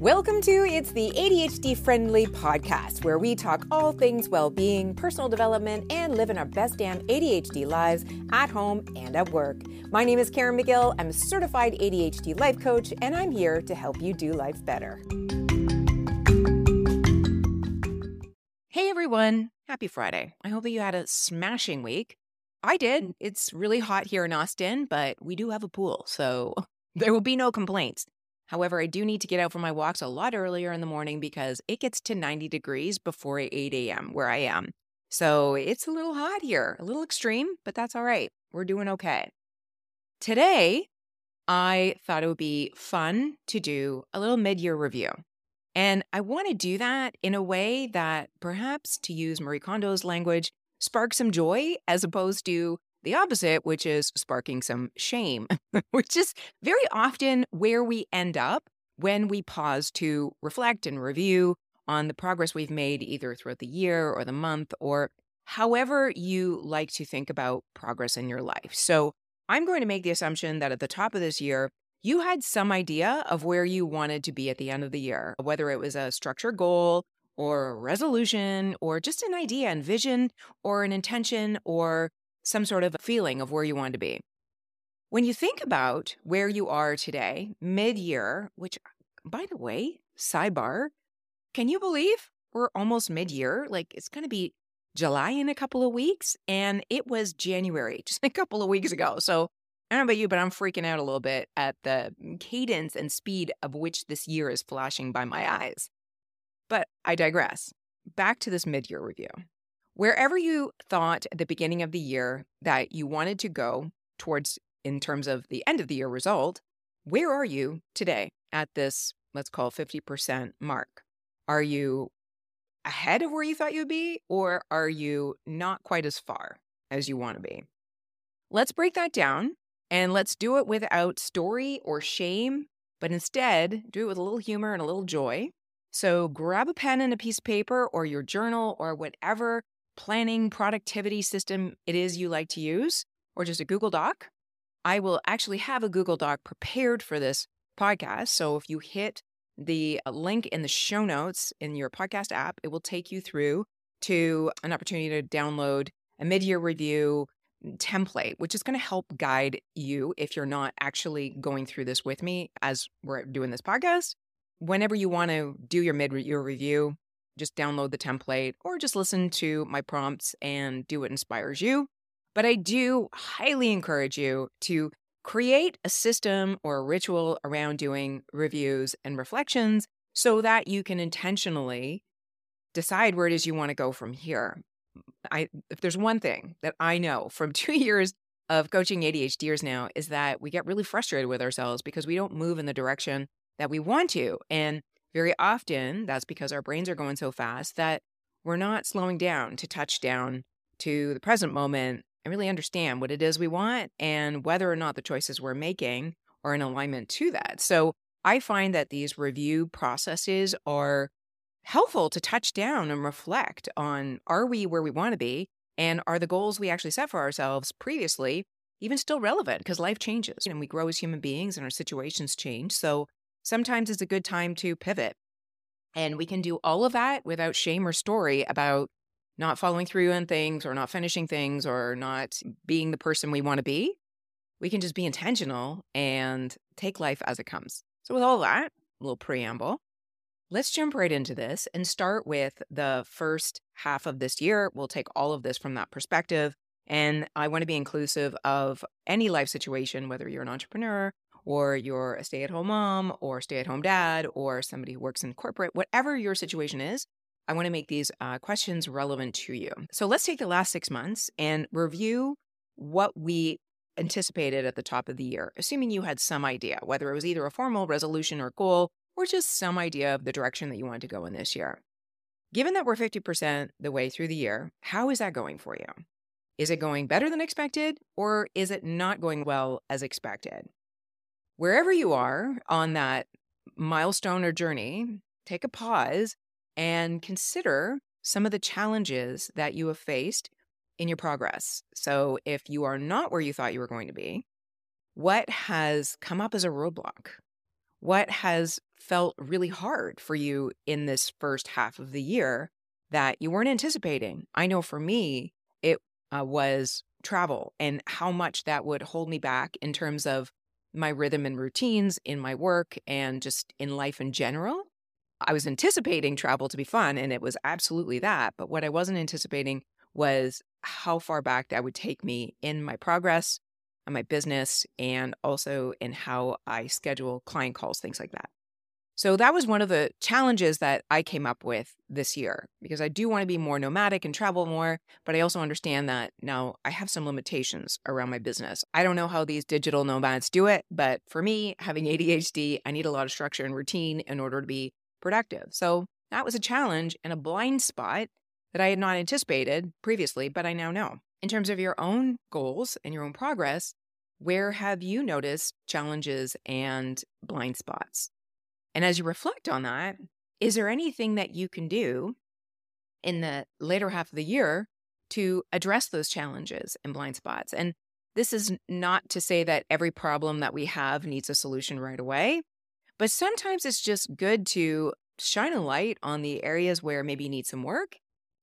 Welcome to It's the ADHD Friendly Podcast, where we talk all things well being, personal development, and living our best damn ADHD lives at home and at work. My name is Caren Magill. I'm a certified ADHD life coach, and I'm here to help you do life better. Hey everyone, happy Friday. I hope that you had a smashing week. I did. It's really hot here in Austin, but we do have a pool, so there will be no complaints. However, I do need to get out for my walks a lot earlier in the morning because it gets to 90 degrees before 8 a.m. where I am. So it's a little hot here, a little extreme, but that's all right. We're doing okay. Today, I thought it would be fun to do a little mid year review. And I want to do that in a way that perhaps, to use Marie Kondo's language, sparks some joy as opposed to the opposite, which is sparking some shame, which is very often where we end up when we pause to reflect and review on the progress we've made either throughout the year or the month or however you like to think about progress in your life. So I'm going to make the assumption that at the top of this year, you had some idea of where you wanted to be at the end of the year, whether it was a structured goal or a resolution or just an idea and vision or an intention or some sort of feeling of where you want to be. When you think about where you are today, mid year, which, by the way, sidebar, can you believe we're almost mid year? Like it's going to be July in a couple of weeks, and it was January just a couple of weeks ago. So I don't know about you, but I'm freaking out a little bit at the cadence and speed of which this year is flashing by my eyes. But I digress. Back to this mid year review. Wherever you thought at the beginning of the year that you wanted to go towards in terms of the end of the year result, where are you today at this, let's call 50% mark? Are you ahead of where you thought you'd be, or are you not quite as far as you want to be? Let's break that down and let's do it without story or shame, but instead do it with a little humor and a little joy. So grab a pen and a piece of paper or your journal or whatever planning productivity system it is you like to use, or just a Google Doc, I will actually have a Google Doc prepared for this podcast. So if you hit the uh, link in the show notes in your podcast app, it will take you through to an opportunity to download a mid year review template, which is going to help guide you if you're not actually going through this with me as we're doing this podcast. Whenever you want to do your mid year review, just download the template or just listen to my prompts and do what inspires you. But I do highly encourage you to create a system or a ritual around doing reviews and reflections so that you can intentionally decide where it is you want to go from here. I if there's one thing that I know from 2 years of coaching ADHDers now is that we get really frustrated with ourselves because we don't move in the direction that we want to. And very often, that's because our brains are going so fast that we're not slowing down to touch down to the present moment and really understand what it is we want and whether or not the choices we're making are in alignment to that. So I find that these review processes are helpful to touch down and reflect on are we where we want to be? And are the goals we actually set for ourselves previously even still relevant? Because life changes and we grow as human beings and our situations change. So sometimes it's a good time to pivot. And we can do all of that without shame or story about not following through on things or not finishing things or not being the person we want to be. We can just be intentional and take life as it comes. So, with all that, little preamble, let's jump right into this and start with the first half of this year. We'll take all of this from that perspective. And I want to be inclusive of any life situation, whether you're an entrepreneur or you're a stay at home mom or stay at home dad or somebody who works in corporate, whatever your situation is, I want to make these uh, questions relevant to you. So let's take the last six months and review what we anticipated at the top of the year, assuming you had some idea, whether it was either a formal resolution or goal or just some idea of the direction that you wanted to go in this year. Given that we're 50% the way through the year, how is that going for you? Is it going better than expected or is it not going well as expected? Wherever you are on that milestone or journey, take a pause and consider some of the challenges that you have faced in your progress. So, if you are not where you thought you were going to be, what has come up as a roadblock? What has felt really hard for you in this first half of the year that you weren't anticipating? I know for me, it uh, was travel and how much that would hold me back in terms of my rhythm and routines in my work and just in life in general. I was anticipating travel to be fun, and it was absolutely that. But what I wasn't anticipating was how far back that would take me in my progress, on my business, and also in how I schedule client calls, things like that. So that was one of the challenges that I came up with this year because I do want to be more nomadic and travel more, but I also understand that now I have some limitations around my business. I don't know how these digital nomads do it, but for me, having ADHD, I need a lot of structure and routine in order to be productive. So that was a challenge and a blind spot that I had not anticipated previously, but I now know. In terms of your own goals and your own progress, where have you noticed challenges and blind spots? And as you reflect on that, is there anything that you can do in the later half of the year to address those challenges and blind spots? And this is not to say that every problem that we have needs a solution right away, but sometimes it's just good to shine a light on the areas where maybe you need some work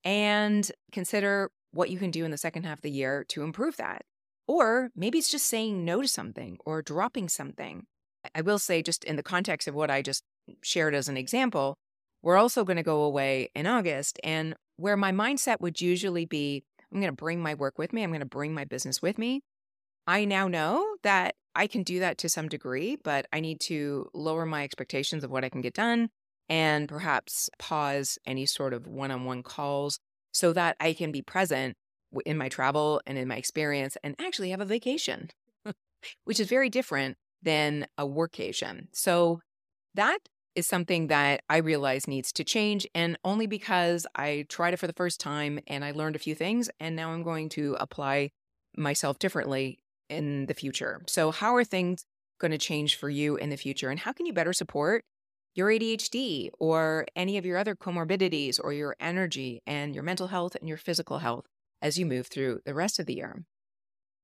and consider what you can do in the second half of the year to improve that. Or maybe it's just saying no to something or dropping something I will say, just in the context of what I just shared as an example, we're also going to go away in August. And where my mindset would usually be, I'm going to bring my work with me, I'm going to bring my business with me. I now know that I can do that to some degree, but I need to lower my expectations of what I can get done and perhaps pause any sort of one on one calls so that I can be present in my travel and in my experience and actually have a vacation, which is very different than a workation. So that is something that I realize needs to change. And only because I tried it for the first time and I learned a few things. And now I'm going to apply myself differently in the future. So, how are things going to change for you in the future? And how can you better support your ADHD or any of your other comorbidities or your energy and your mental health and your physical health as you move through the rest of the year?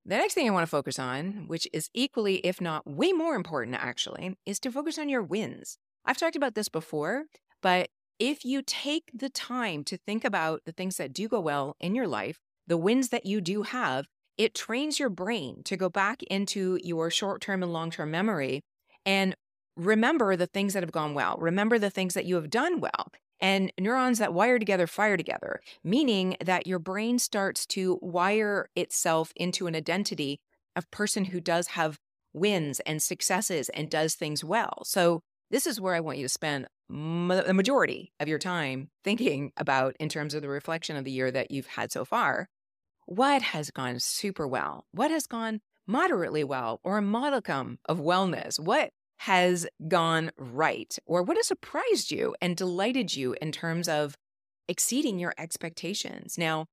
The next thing I want to focus on, which is equally, if not way more important actually, is to focus on your wins. I've talked about this before, but if you take the time to think about the things that do go well in your life, the wins that you do have, it trains your brain to go back into your short term and long term memory and remember the things that have gone well. Remember the things that you have done well. And neurons that wire together fire together, meaning that your brain starts to wire itself into an identity of person who does have wins and successes and does things well. So this is where I want you to spend the majority of your time thinking about in terms of the reflection of the year that you've had so far. What has gone super well? What has gone moderately well or a modicum of wellness? What has gone right or what has surprised you and delighted you in terms of exceeding your expectations. Now,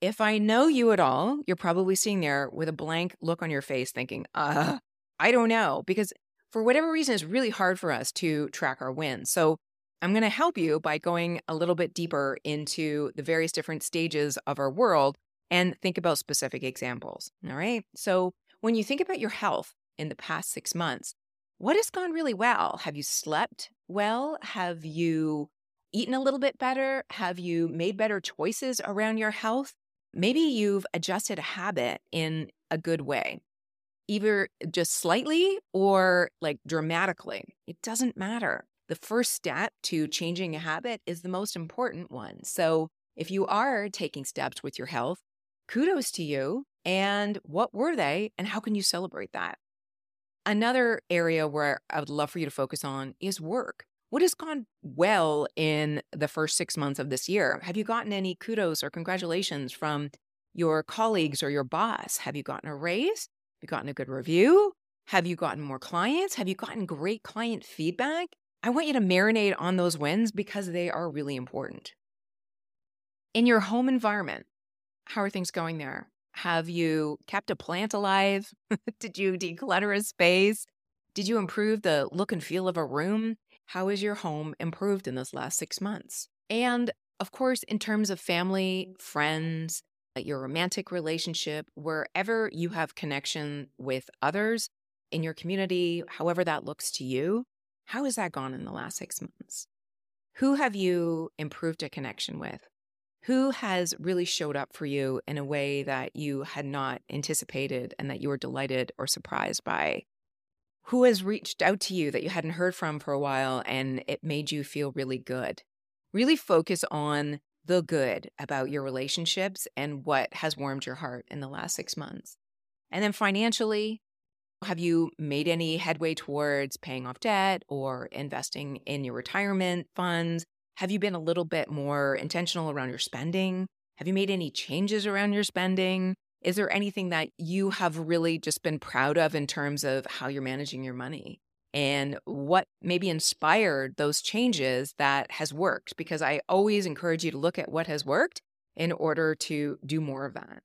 if I know you at all, you're probably sitting there with a blank look on your face thinking, uh, I don't know, because for whatever reason, it's really hard for us to track our wins. So I'm going to help you by going a little bit deeper into the various different stages of our world and think about specific examples. All right. So when you think about your health in the past six months, what has gone really well? Have you slept well? Have you eaten a little bit better? Have you made better choices around your health? Maybe you've adjusted a habit in a good way, either just slightly or like dramatically. It doesn't matter. The first step to changing a habit is the most important one. So if you are taking steps with your health, kudos to you. And what were they? And how can you celebrate that? Another area where I would love for you to focus on is work. What has gone well in the first six months of this year? Have you gotten any kudos or congratulations from your colleagues or your boss? Have you gotten a raise? Have you gotten a good review? Have you gotten more clients? Have you gotten great client feedback? I want you to marinate on those wins because they are really important. In your home environment, how are things going there? Have you kept a plant alive? Did you declutter a space? Did you improve the look and feel of a room? How has your home improved in this last six months? And of course, in terms of family, friends, uh, your romantic relationship, wherever you have connection with others in your community, however that looks to you, How has that gone in the last six months? Who have you improved a connection with? Who has really showed up for you in a way that you had not anticipated and that you were delighted or surprised by? Who has reached out to you that you hadn't heard from for a while and it made you feel really good? Really focus on the good about your relationships and what has warmed your heart in the last six months. And then financially, have you made any headway towards paying off debt or investing in your retirement funds? Have you been a little bit more intentional around your spending? Have you made any changes around your spending? Is there anything that you have really just been proud of in terms of how you're managing your money? and what maybe inspired those changes that has worked because I always encourage you to look at what has worked in order to do more of that.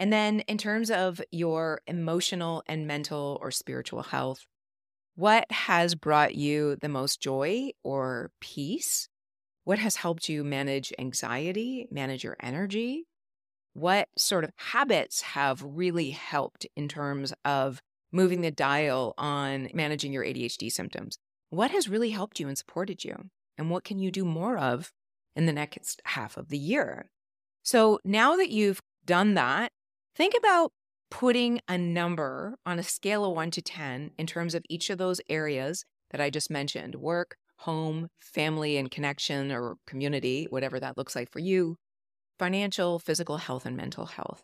And then in terms of your emotional and mental or spiritual health, what has brought you the most joy or peace? What has helped you manage anxiety, manage your energy? What sort of habits have really helped in terms of moving the dial on managing your ADHD symptoms. What has really helped you and supported you? And what can you do more of in the next half of the year? So now that you've done that, think about putting a number on a scale of one to 10 in terms of each of those areas that I just mentioned work, home, family and connection or community, whatever that looks like for you, financial, physical health, and mental health.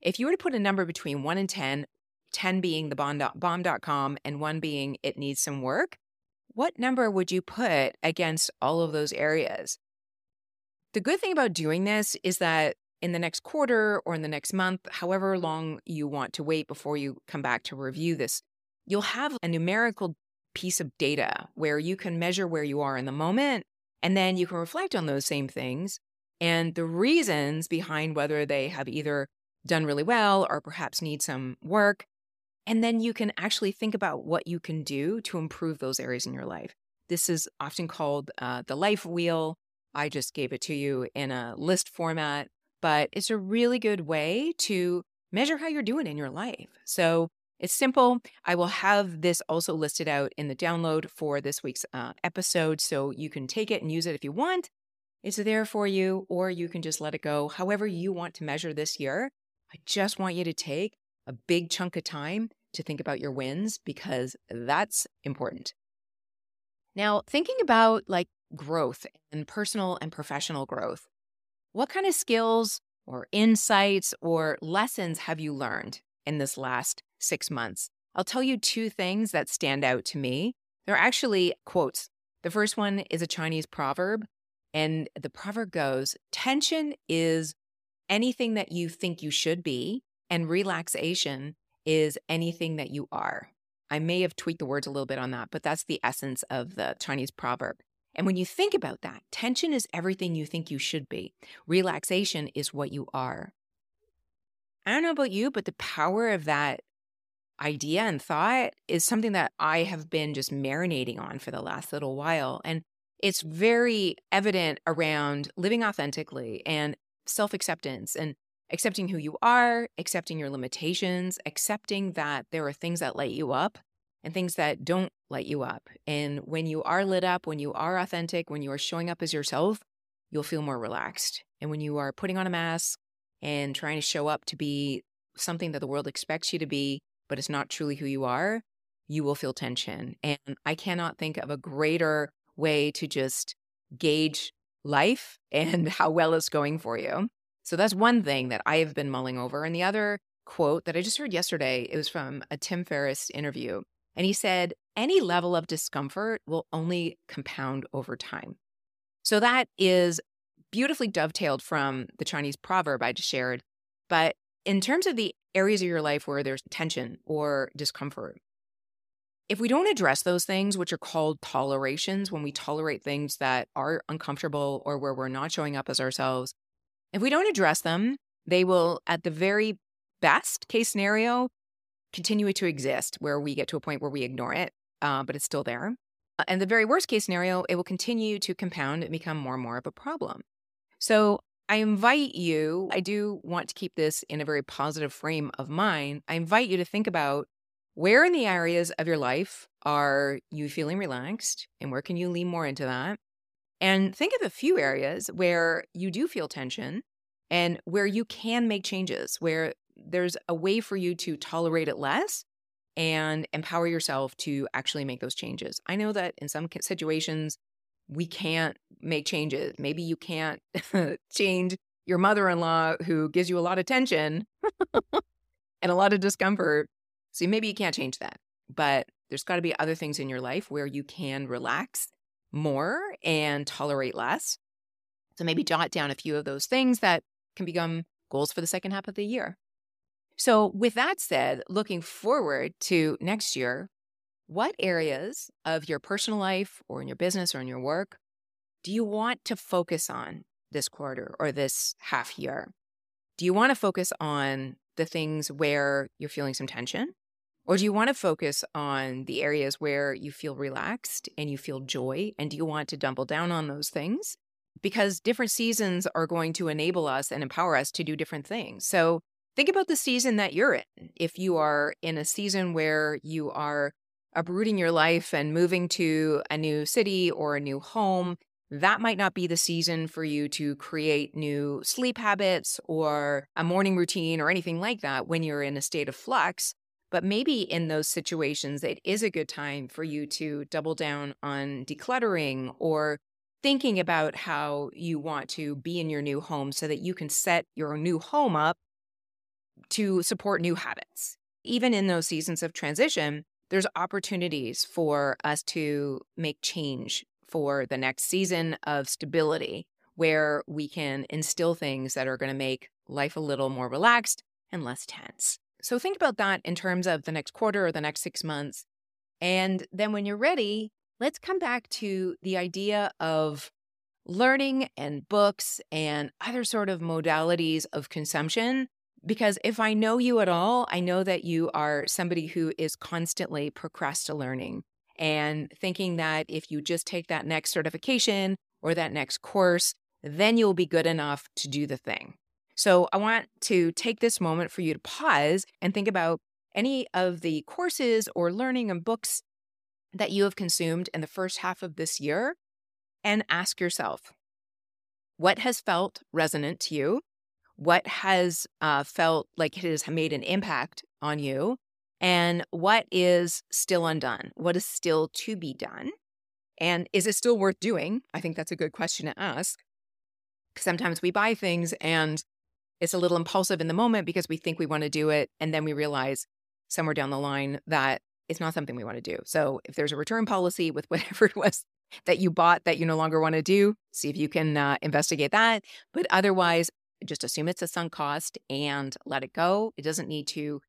If you were to put a number between one and 10, 10 being the bomb, bomb.com and one being it needs some work, what number would you put against all of those areas? The good thing about doing this is that in the next quarter or in the next month, however long you want to wait before you come back to review this, you'll have a numerical piece of data where you can measure where you are in the moment and then you can reflect on those same things and the reasons behind whether they have either done really well or perhaps need some work and then you can actually think about what you can do to improve those areas in your life. This is often called uh, the life wheel. I just gave it to you in a list format, but it's a really good way to measure how you're doing in your life. So it's simple. I will have this also listed out in the download for this week's uh, episode. So you can take it and use it if you want. It's there for you, or you can just let it go however you want to measure this year. I just want you to take a big chunk of time to think about your wins because that's important. Now, thinking about like growth and personal and professional growth, what kind of skills or insights or lessons have you learned in this last six months? I'll tell you two things that stand out to me. They're actually quotes. The first one is a Chinese proverb, and the proverb goes Tension is anything that you think you should be, and relaxation is anything that you are. I may have tweaked the words a little bit on that, but that's the essence of the Chinese proverb. And when you think about that, tension is everything you think you should be, relaxation is what you are. I don't know about you, but the power of that idea and thought is something that I have been just marinating on for the last little while. And it's very evident around living authentically and self acceptance and accepting who you are, accepting your limitations, accepting that there are things that light you up and things that don't light you up. And when you are lit up, when you are authentic, when you are showing up as yourself, you'll feel more relaxed. And when you are putting on a mask and trying to show up to be something that the world expects you to be, but it's not truly who you are, you will feel tension. And I cannot think of a greater way to just gauge life and how well it's going for you so that's one thing that I have been mulling over. And the other quote that I just heard yesterday, it was from a Tim Ferriss interview. And he said, any level of discomfort will only compound over time. So that is beautifully dovetailed from the Chinese proverb I just shared. But in terms of the areas of your life where there's tension or discomfort, if we don't address those things, which are called tolerations, when we tolerate things that are uncomfortable or where we're not showing up as ourselves, if we don't address them, they will, at the very best case scenario, continue to exist where we get to a point where we ignore it, uh, but it's still there. Uh, and the very worst case scenario, it will continue to compound and become more and more of a problem. So I invite you, I do want to keep this in a very positive frame of mind. I invite you to think about where in the areas of your life are you feeling relaxed? And where can you lean more into that? And think of a few areas where you do feel tension and where you can make changes, where there's a way for you to tolerate it less and empower yourself to actually make those changes. I know that in some situations, we can't make changes. Maybe you can't change your mother in law who gives you a lot of tension and a lot of discomfort. So maybe you can't change that. But there's got to be other things in your life where you can relax more and tolerate less. So maybe jot down a few of those things that can become goals for the second half of the year. So, with that said, looking forward to next year, what areas of your personal life or in your business or in your work do you want to focus on this quarter or this half year? Do you want to focus on the things where you're feeling some tension? Or do you want to focus on the areas where you feel relaxed and you feel joy? And do you want to double down on those things? Because different seasons are going to enable us and empower us to do different things. So think about the season that you're in. If you are in a season where you are uprooting your life and moving to a new city or a new home, that might not be the season for you to create new sleep habits or a morning routine or anything like that when you're in a state of flux. But maybe in those situations, it is a good time for you to double down on decluttering or thinking about how you want to be in your new home so that you can set your new home up to support new habits. Even in those seasons of transition, there's opportunities for us to make change for the next season of stability where we can instill things that are going to make life a little more relaxed and less tense. So think about that in terms of the next quarter or the next six months. And then when you're ready, let's come back to the idea of learning and books and other sort of modalities of consumption because if I know you at all, I know that you are somebody who is constantly procrastinating and thinking that if you just take that next certification or that next course, then you'll be good enough to do the thing. So I want to take this moment for you to pause and think about any of the courses or learning and books that you have consumed in the first half of this year and ask yourself what has felt resonant to you? What has uh, felt like it has made an impact on you, and what is still undone? What is still to be done? And is it still worth doing? I think that's a good question to ask. Sometimes we buy things and it's a little impulsive in the moment because we think we want to do it. And then we realize somewhere down the line that it's not something we want to do. So if there's a return policy with whatever it was that you bought that you no longer want to do, see if you can uh, investigate that. But otherwise, just assume it's a sunk cost and let it go. It doesn't need to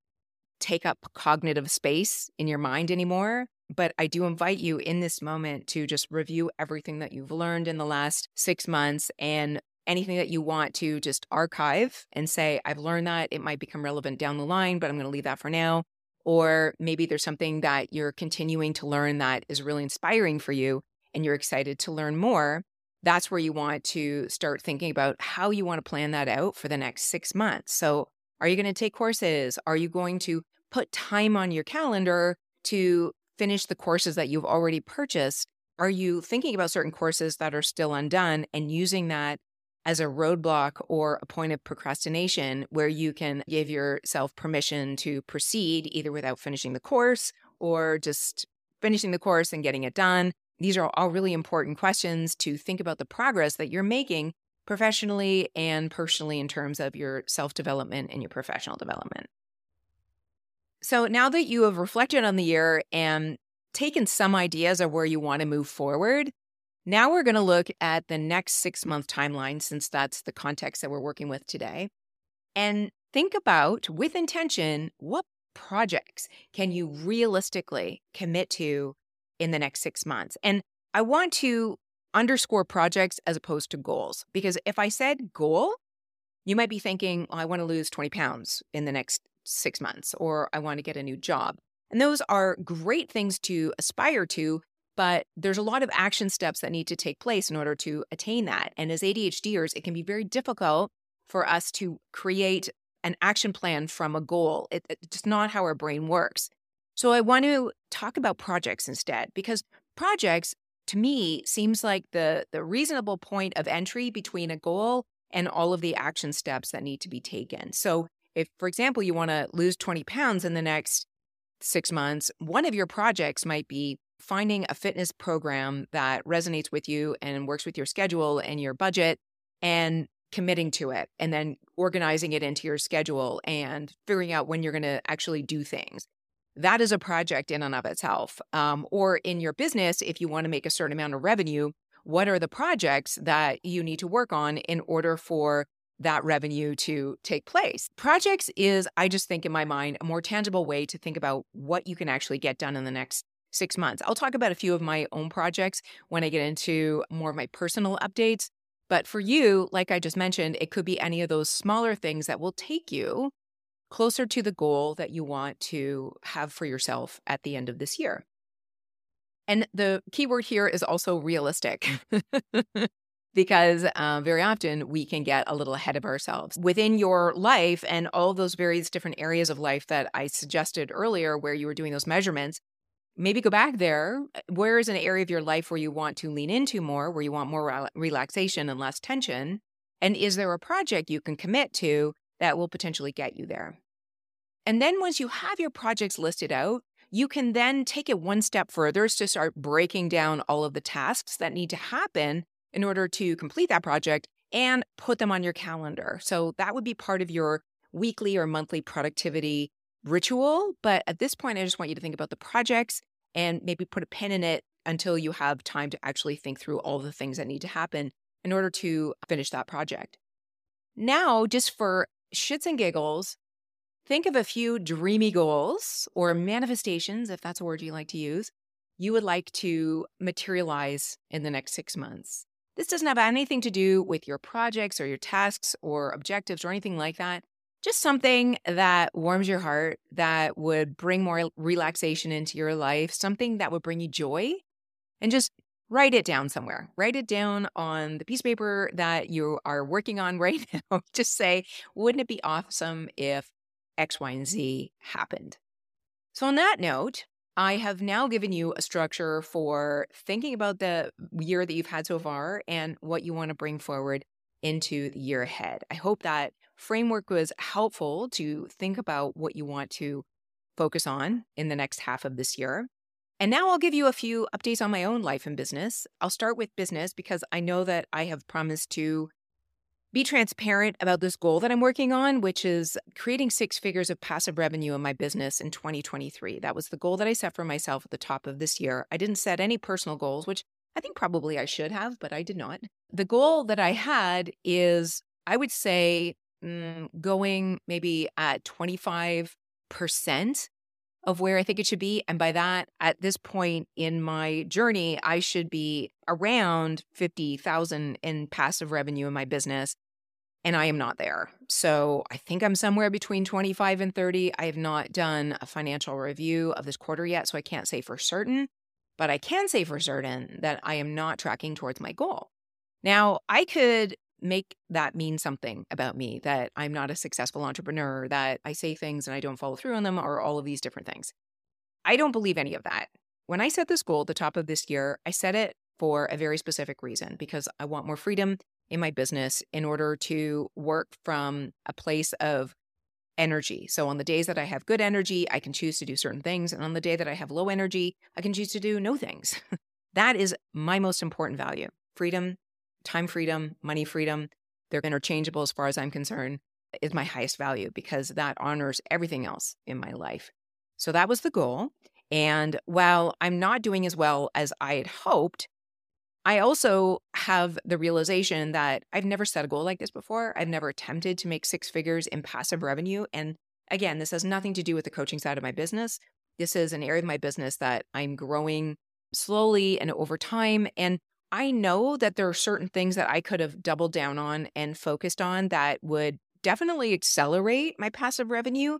take up cognitive space in your mind anymore. But I do invite you in this moment to just review everything that you've learned in the last six months and anything that you want to just archive and say, I've learned that. It might become relevant down the line, but I'm going to leave that for now. Or maybe there's something that you're continuing to learn that is really inspiring for you and you're excited to learn more that's where you want to start thinking about how you want to plan that out for the next six months. So, are you going to take courses? Are you going to put time on your calendar to finish the courses that you've already purchased? Are you thinking about certain courses that are still undone and using that as a roadblock or a point of procrastination where you can give yourself permission to proceed either without finishing the course or just finishing the course and getting it done these are all really important questions to think about the progress that you're making professionally and personally in terms of your self development and your professional development. So now that you have reflected on the year and taken some ideas of where you want to move forward, now we're going to look at the next six month timeline, since that's the context that we're working with today, and think about with intention what projects can you realistically commit to in the next six months. And I want to underscore projects as opposed to goals, because if I said goal, you might be thinking, I want to lose 20 pounds in the next six months, or I want to get a new job. And those are great things to aspire to, but there's a lot of action steps that need to take place in order to attain that. And as ADHDers, it can be very difficult for us to create an action plan from a goal. It, it's just not how our brain works. So I want to talk about projects instead because projects to me seems like the the reasonable point of entry between a goal and all of the action steps that need to be taken. So if for example you want to lose 20 pounds in the next 6 months, one of your projects might be finding a fitness program that resonates with you and works with your schedule and your budget and committing to it and then organizing it into your schedule and figuring out when you're going to actually do things that is a project in and of itself. Um, or in your business, if you want to make a certain amount of revenue, what are the projects that you need to work on in order for that revenue to take place? Projects is, I just think in my mind, a more tangible way to think about what you can actually get done in the next six months. I'll talk about a few of my own projects when I get into more of my personal updates. But for you, like I just mentioned, it could be any of those smaller things that will take you closer to the goal that you want to have for yourself at the end of this year. And the key word here is also realistic. because uh, very often we can get a little ahead of ourselves within your life and all those various different areas of life that I suggested earlier, where you were doing those measurements. Maybe go back there. Where is an area of your life where you want to lean into more, where you want more relaxation and less tension? And is there a project you can commit to that will potentially get you there. And then once you have your projects listed out, you can then take it one step further to start breaking down all of the tasks that need to happen in order to complete that project and put them on your calendar. So that would be part of your weekly or monthly productivity ritual. But at this point, I just want you to think about the projects and maybe put a pin in it until you have time to actually think through all the things that need to happen in order to finish that project. Now, just for shits and giggles, think of a few dreamy goals or manifestations, if that's a word you like to use, you would like to materialize in the next six months. This doesn't have anything to do with your projects or your tasks or objectives or anything like that. Just something that warms your heart, that would bring more relaxation into your life, something that would bring you joy. And just write it down somewhere. Write it down on the piece of paper that you are working on right now. Just say, wouldn't it be awesome if X, Y, and Z happened? So, on that note, I have now given you a structure for thinking about the year that you've had so far and what you want to bring forward into the year ahead. I hope that framework was helpful to think about what you want to focus on in the next half of this year. And now I'll give you a few updates on my own life and business. I'll start with business because I know that I have promised to be transparent about this goal that I'm working on, which is creating six figures of passive revenue in my business in 2023. That was the goal that I set for myself at the top of this year. I didn't set any personal goals, which I think probably I should have, but I did not. The goal that I had is, I would say, mm, going maybe at 25% of where I think it should be. And by that, at this point in my journey, I should be around 50,000 in passive revenue in my business. And I am not there. So I think I'm somewhere between 25 and 30. I have not done a financial review of this quarter yet. So I can't say for certain, but I can say for certain that I am not tracking towards my goal. Now, I could make that mean something about me that I'm not a successful entrepreneur, that I say things and I don't follow through on them, or all of these different things. I don't believe any of that. When I set this goal at the top of this year, I set it for a very specific reason because I want more freedom in my business in order to work from a place of energy. So on the days that I have good energy, I can choose to do certain things. And on the day that I have low energy, I can choose to do no things. that is my most important value freedom time freedom, money freedom, they're interchangeable as far as I'm concerned, is my highest value because that honors everything else in my life. So that was the goal. And while I'm not doing as well as I had hoped, I also have the realization that I've never set a goal like this before. I've never attempted to make six figures in passive revenue. And again, this has nothing to do with the coaching side of my business. This is an area of my business that I'm growing slowly and over time. And I know that there are certain things that I could have doubled down on and focused on that would definitely accelerate my passive revenue,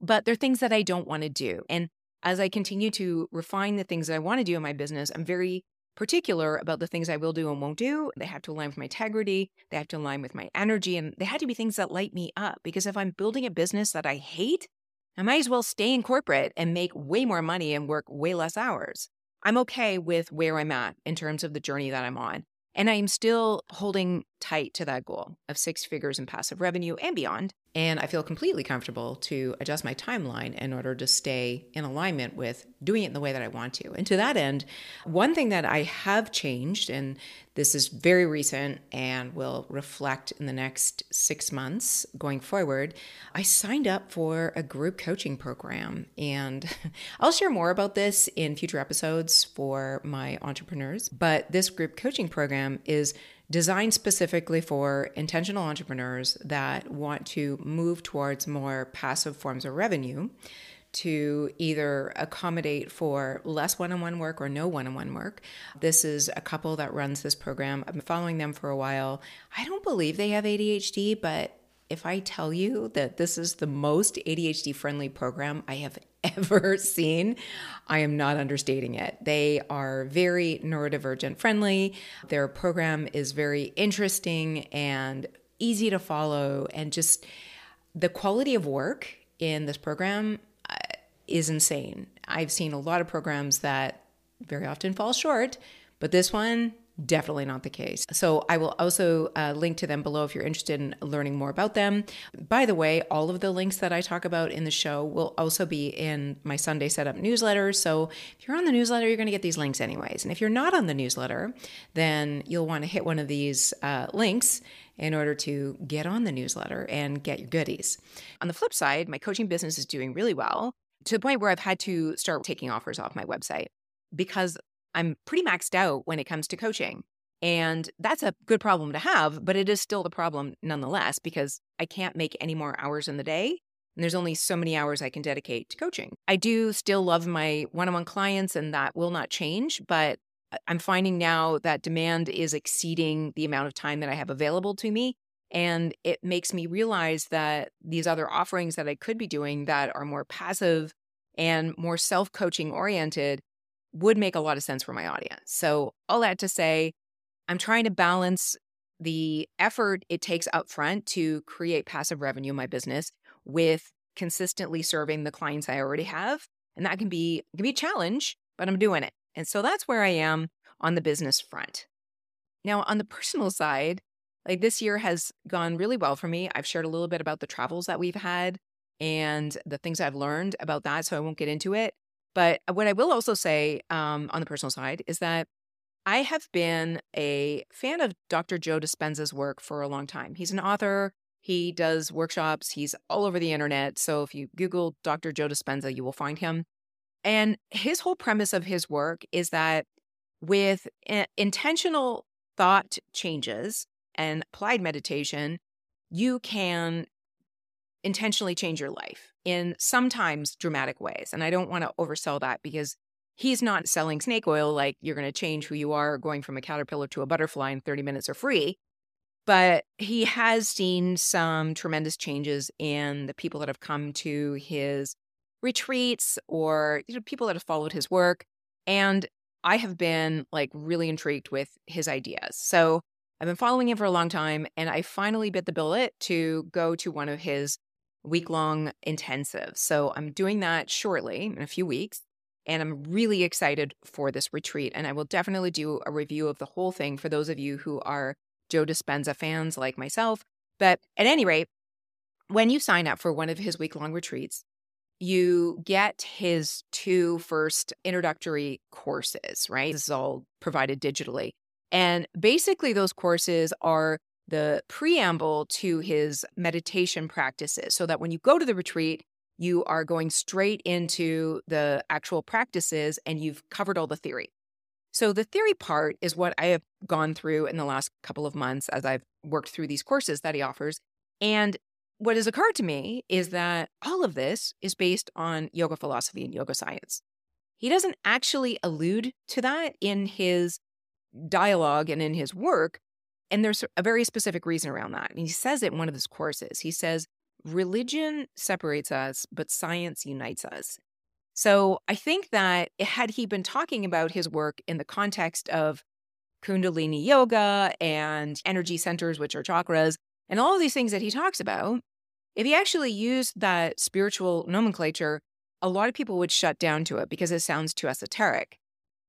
but they're things that I don't want to do. And as I continue to refine the things that I want to do in my business, I'm very particular about the things I will do and won't do. They have to align with my integrity, they have to align with my energy, and they had to be things that light me up. Because if I'm building a business that I hate, I might as well stay in corporate and make way more money and work way less hours. I'm okay with where I'm at in terms of the journey that I'm on. And I'm still holding tight to that goal of six figures in passive revenue and beyond. And I feel completely comfortable to adjust my timeline in order to stay in alignment with doing it in the way that I want to. And to that end, one thing that I have changed, and this is very recent and will reflect in the next six months going forward, I signed up for a group coaching program. And I'll share more about this in future episodes for my entrepreneurs. But this group coaching program is designed specifically for intentional entrepreneurs that want to move towards more passive forms of revenue to either accommodate for less one on one work or no one on one work. This is a couple that runs this program. I've been following them for a while. I don't believe they have ADHD, but if I tell you that this is the most ADHD friendly program I have ever seen, I am not understating it. They are very neurodivergent friendly. Their program is very interesting and easy to follow. And just the quality of work in this program uh, is insane. I've seen a lot of programs that very often fall short, but this one definitely not the case. So I will also uh, link to them below if you're interested in learning more about them. By the way, all of the links that I talk about in the show will also be in my Sunday setup newsletter. So if you're on the newsletter, you're going to get these links anyways. And if you're not on the newsletter, then you'll want to hit one of these uh, links in order to get on the newsletter and get your goodies. On the flip side, my coaching business is doing really well to the point where I've had to start taking offers off my website because I'm pretty maxed out when it comes to coaching. And that's a good problem to have, but it is still the problem nonetheless because I can't make any more hours in the day. And there's only so many hours I can dedicate to coaching. I do still love my one on one clients, and that will not change. But I'm finding now that demand is exceeding the amount of time that I have available to me. And it makes me realize that these other offerings that I could be doing that are more passive and more self coaching oriented would make a lot of sense for my audience. So, all that to say, I'm trying to balance the effort it takes upfront to create passive revenue in my business with consistently serving the clients I already have. And that can be can be a challenge, but I'm doing it. And so that's where I am on the business front. Now, on the personal side, like this year has gone really well for me. I've shared a little bit about the travels that we've had and the things I've learned about that, so I won't get into it. But what I will also say um, on the personal side is that I have been a fan of Dr. Joe Dispenza's work for a long time. He's an author. He does workshops. He's all over the internet. So if you Google Dr. Joe Dispenza, you will find him. And his whole premise of his work is that with intentional thought changes and applied meditation, you can intentionally change your life in sometimes dramatic ways. And I don't want to oversell that because he's not selling snake oil like you're going to change who you are going from a caterpillar to a butterfly in 30 minutes or free. But he has seen some tremendous changes in the people that have come to his retreats or you know, people that have followed his work. And I have been like really intrigued with his ideas. So I've been following him for a long time and I finally bit the bullet to go to one of his week long intensive. So I'm doing that shortly in a few weeks. And I'm really excited for this retreat. And I will definitely do a review of the whole thing for those of you who are Joe Dispenza fans like myself. But at any rate, when you sign up for one of his week long retreats, you get his two first introductory courses, right? This is all provided digitally. And basically, those courses are the preamble to his meditation practices so that when you go to the retreat, you are going straight into the actual practices and you've covered all the theory. So, the theory part is what I have gone through in the last couple of months as I've worked through these courses that he offers. And what has occurred to me is that all of this is based on yoga philosophy and yoga science. He doesn't actually allude to that in his dialogue and in his work, and there's a very specific reason around that. And he says it in one of his courses. He says, religion separates us, but science unites us. So I think that had he been talking about his work in the context of Kundalini yoga and energy centers, which are chakras, and all of these things that he talks about, if he actually used that spiritual nomenclature, a lot of people would shut down to it because it sounds too esoteric.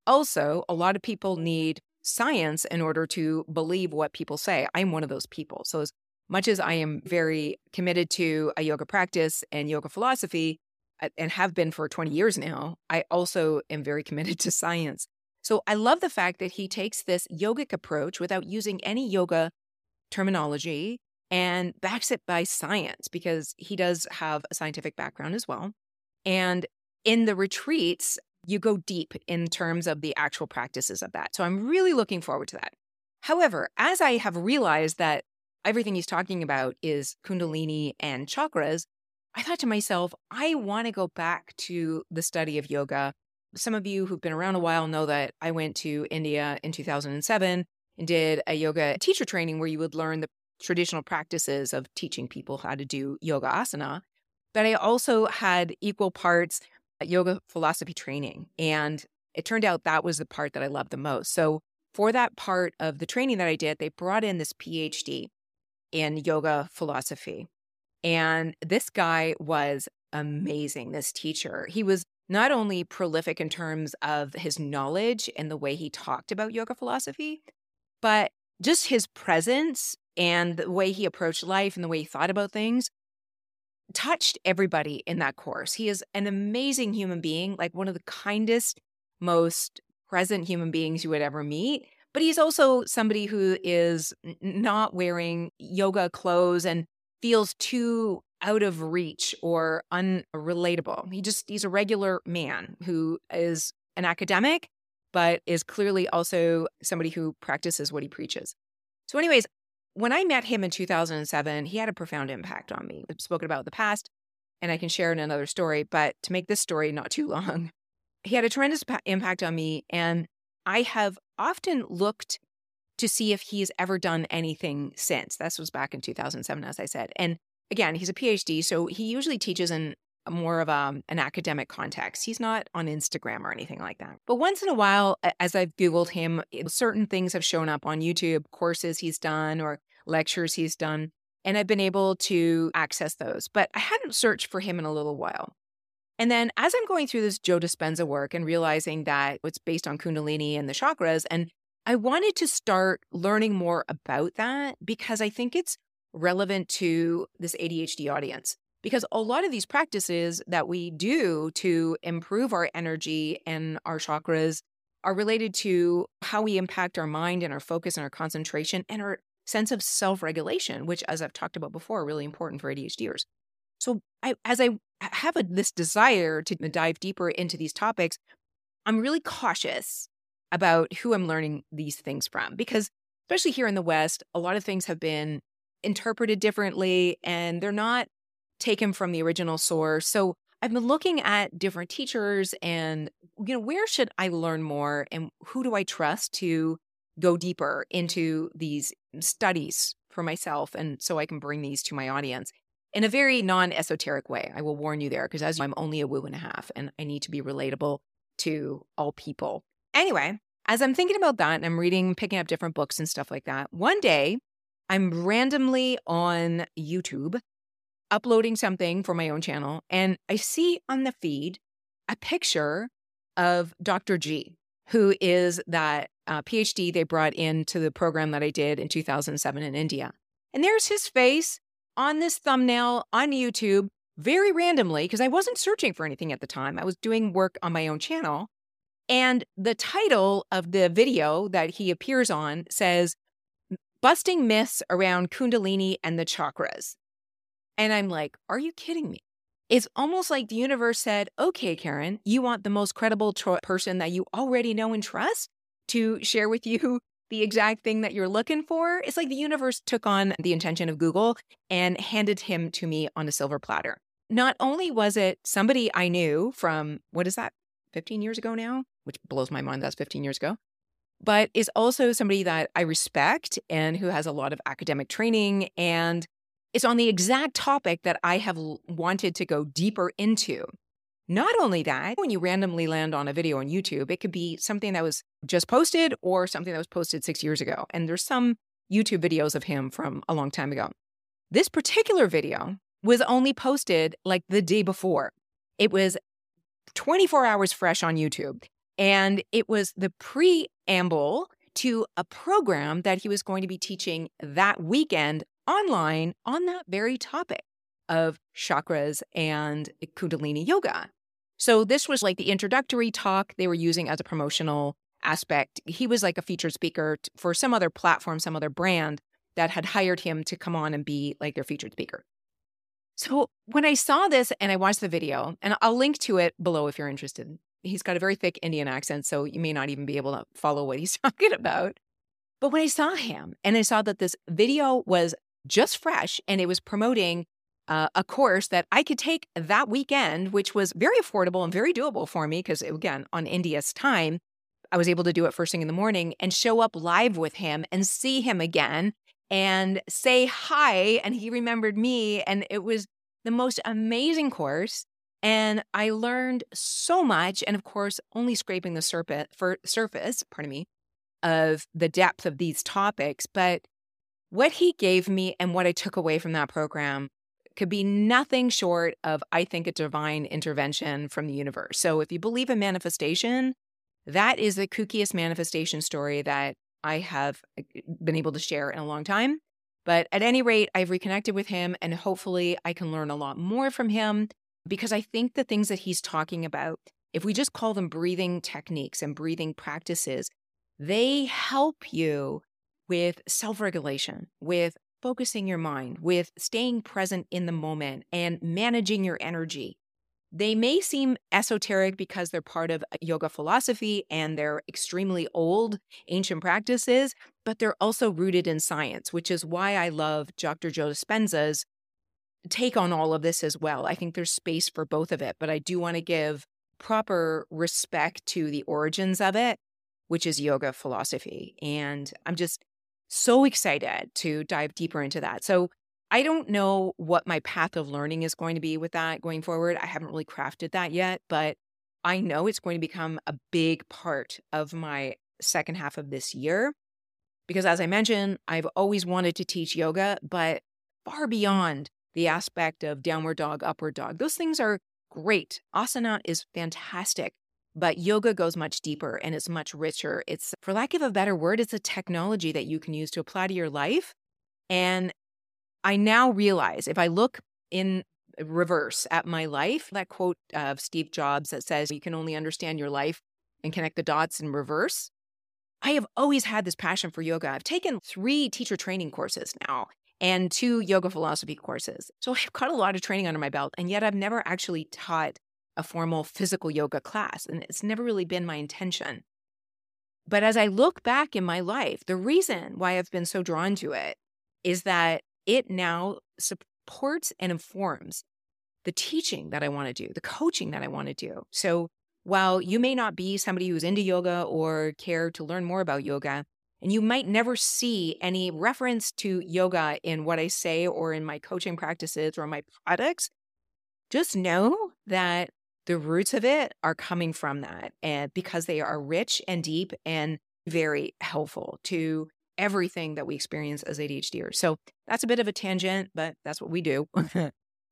Also, a lot of people need science in order to believe what people say. I'm one of those people. So, as much as I am very committed to a yoga practice and yoga philosophy, and have been for 20 years now, I also am very committed to science. So I love the fact that he takes this yogic approach without using any yoga terminology and backs it by science because he does have a scientific background as well. And in the retreats, you go deep in terms of the actual practices of that. So I'm really looking forward to that. However, as I have realized that everything he's talking about is Kundalini and chakras, I thought to myself, I want to go back to the study of yoga. Some of you who've been around a while know that I went to India in 2007 and did a yoga teacher training where you would learn the traditional practices of teaching people how to do yoga asana. But I also had equal parts yoga philosophy training. And it turned out that was the part that I loved the most. So, for that part of the training that I did, they brought in this PhD in yoga philosophy. And this guy was amazing, this teacher. He was not only prolific in terms of his knowledge and the way he talked about yoga philosophy, but just his presence and the way he approached life and the way he thought about things touched everybody in that course. He is an amazing human being, like one of the kindest, most present human beings you would ever meet. But he's also somebody who is not wearing yoga clothes and feels too out of reach or unrelatable. He just, he's a regular man who is an academic, but is clearly also somebody who practices what he preaches. So, anyways, when I met him in 2007, he had a profound impact on me. I've spoken about the past, and I can share in another story, but to make this story not too long, he had a tremendous impact on me. And I have often looked to see if he's ever done anything since. This was back in 2007, as I said. And again, he's a PhD, so he usually teaches in more of a, um, an academic context. He's not on Instagram or anything like that. But once in a while, as I've Googled him, certain things have shown up on YouTube, courses he's done or lectures he's done, and I've been able to access those. But I hadn't searched for him in a little while. And then as I'm going through this Joe Dispenza work and realizing that it's based on Kundalini and the chakras and I wanted to start learning more about that because I think it's relevant to this ADHD audience. Because a lot of these practices that we do to improve our energy and our chakras are related to how we impact our mind and our focus and our concentration and our sense of self regulation, which, as I've talked about before, are really important for ADHDers. So, I, as I have a, this desire to dive deeper into these topics, I'm really cautious about who I'm learning these things from. Because, especially here in the West, a lot of things have been interpreted differently and they're not taken from the original source. So, I've been looking at different teachers and, you know, where should I learn more and who do I trust to go deeper into these studies for myself and so I can bring these to my audience in a very non esoteric way. I will warn you there because as I'm only a woo and a half and I need to be relatable to all people. Anyway, as I'm thinking about that and I'm reading, picking up different books and stuff like that, one day I'm randomly on YouTube uploading something for my own channel and I see on the feed a picture of Dr. G, who is that uh, PhD they brought into the program that I did in 2007 in India. And there's his face on this thumbnail on YouTube very randomly because I wasn't searching for anything at the time. I was doing work on my own channel. And the title of the video that he appears on says, Busting Myths Around Kundalini and the Chakras. And I'm like, are you kidding me? It's almost like the universe said, okay, Caren, you want the most credible tro- person that you already know and trust to share with you the exact thing that you're looking for. It's like the universe took on the intention of Google and handed him to me on a silver platter. Not only was it somebody I knew from, what is that, 15 years ago now? which blows my mind that's 15 years ago, but is also somebody that I respect and who has a lot of academic training and is on the exact topic that I have wanted to go deeper into. Not only that, when you randomly land on a video on YouTube, it could be something that was just posted or something that was posted six years ago. And there's some YouTube videos of him from a long time ago. This particular video was only posted like the day before. It was 24 hours fresh on YouTube. And it was the preamble to a program that he was going to be teaching that weekend online on that very topic of chakras and Kundalini yoga. So this was like the introductory talk they were using as a promotional aspect. He was like a featured speaker for some other platform, some other brand that had hired him to come on and be like their featured speaker. So when I saw this and I watched the video, and I'll link to it below if you're interested. He's got a very thick Indian accent, so you may not even be able to follow what he's talking about. But when I saw him and I saw that this video was just fresh and it was promoting uh, a course that I could take that weekend, which was very affordable and very doable for me because, again, on India's time, I was able to do it first thing in the morning and show up live with him and see him again and say hi. And he remembered me. And it was the most amazing course. And I learned so much. And of course, only scraping the surface, for surface, pardon me, of the depth of these topics. But what he gave me and what I took away from that program could be nothing short of, I think, a divine intervention from the universe. So if you believe in manifestation, that is the kookiest manifestation story that I have uh, been able to share in a long time. But at any rate, I've reconnected with him and hopefully I can learn a lot more from him because I think the things that he's talking about, if we just call them breathing techniques and breathing practices, they help you with self regulation, with focusing your mind, with staying present in the moment and managing your energy. They may seem esoteric because they're part of yoga philosophy and they're extremely old, ancient practices, but they're also rooted in science, which is why I love Dr. Joe Dispenza's take on all of this as well. I think there's space for both of it, but I do want to give proper respect to the origins of it, which is yoga philosophy. And I'm just so excited to dive deeper into that. So I don't know what my path of learning is going to be with that going forward. I haven't really crafted that yet, but I know it's going to become a big part of my second half of this year. Because as I mentioned, I've always wanted to teach yoga, but far beyond the aspect of downward dog, upward dog. Those things are great. Asana is fantastic, but yoga goes much deeper and it's much richer. It's, for lack of a better word, it's a technology that you can use to apply to your life. And I now realize if I look in reverse at my life, that quote of Steve Jobs that says, you can only understand your life and connect the dots in reverse. I have always had this passion for yoga. I've taken three teacher training courses now and two yoga philosophy courses. So I've got a lot of training under my belt, and yet I've never actually taught a formal physical yoga class, and it's never really been my intention. But as I look back in my life, the reason why I've been so drawn to it is that it now supports and informs the teaching that I want to do, the coaching that I want to do. So while you may not be somebody who's into yoga or care to learn more about yoga, and you might never see any reference to yoga in what I say or in my coaching practices or my products, just know that the roots of it are coming from that and because they are rich and deep and very helpful to everything that we experience as ADHDers. So that's a bit of a tangent, but that's what we do.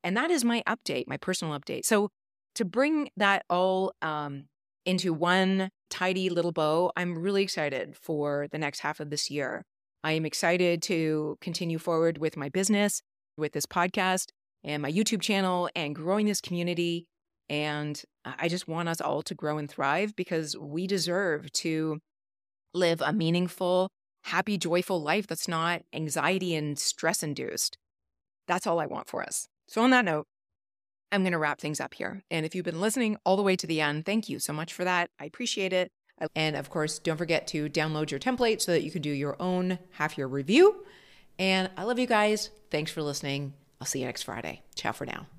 and that is my update, my personal update. So to bring that all um, into one tidy little bow, I'm really excited for the next half of this year. I am excited to continue forward with my business, with this podcast and my YouTube channel and growing this community. And I just want us all to grow and thrive because we deserve to live a meaningful, happy, joyful life that's not anxiety and stress induced. That's all I want for us. So, on that note, I'm going to wrap things up here. And if you've been listening all the way to the end, thank you so much for that. I appreciate it. Uh, and of course, don't forget to download your template so that you can do your own half year review. And I love you guys. Thanks for listening. I'll see you next Friday. Ciao for now.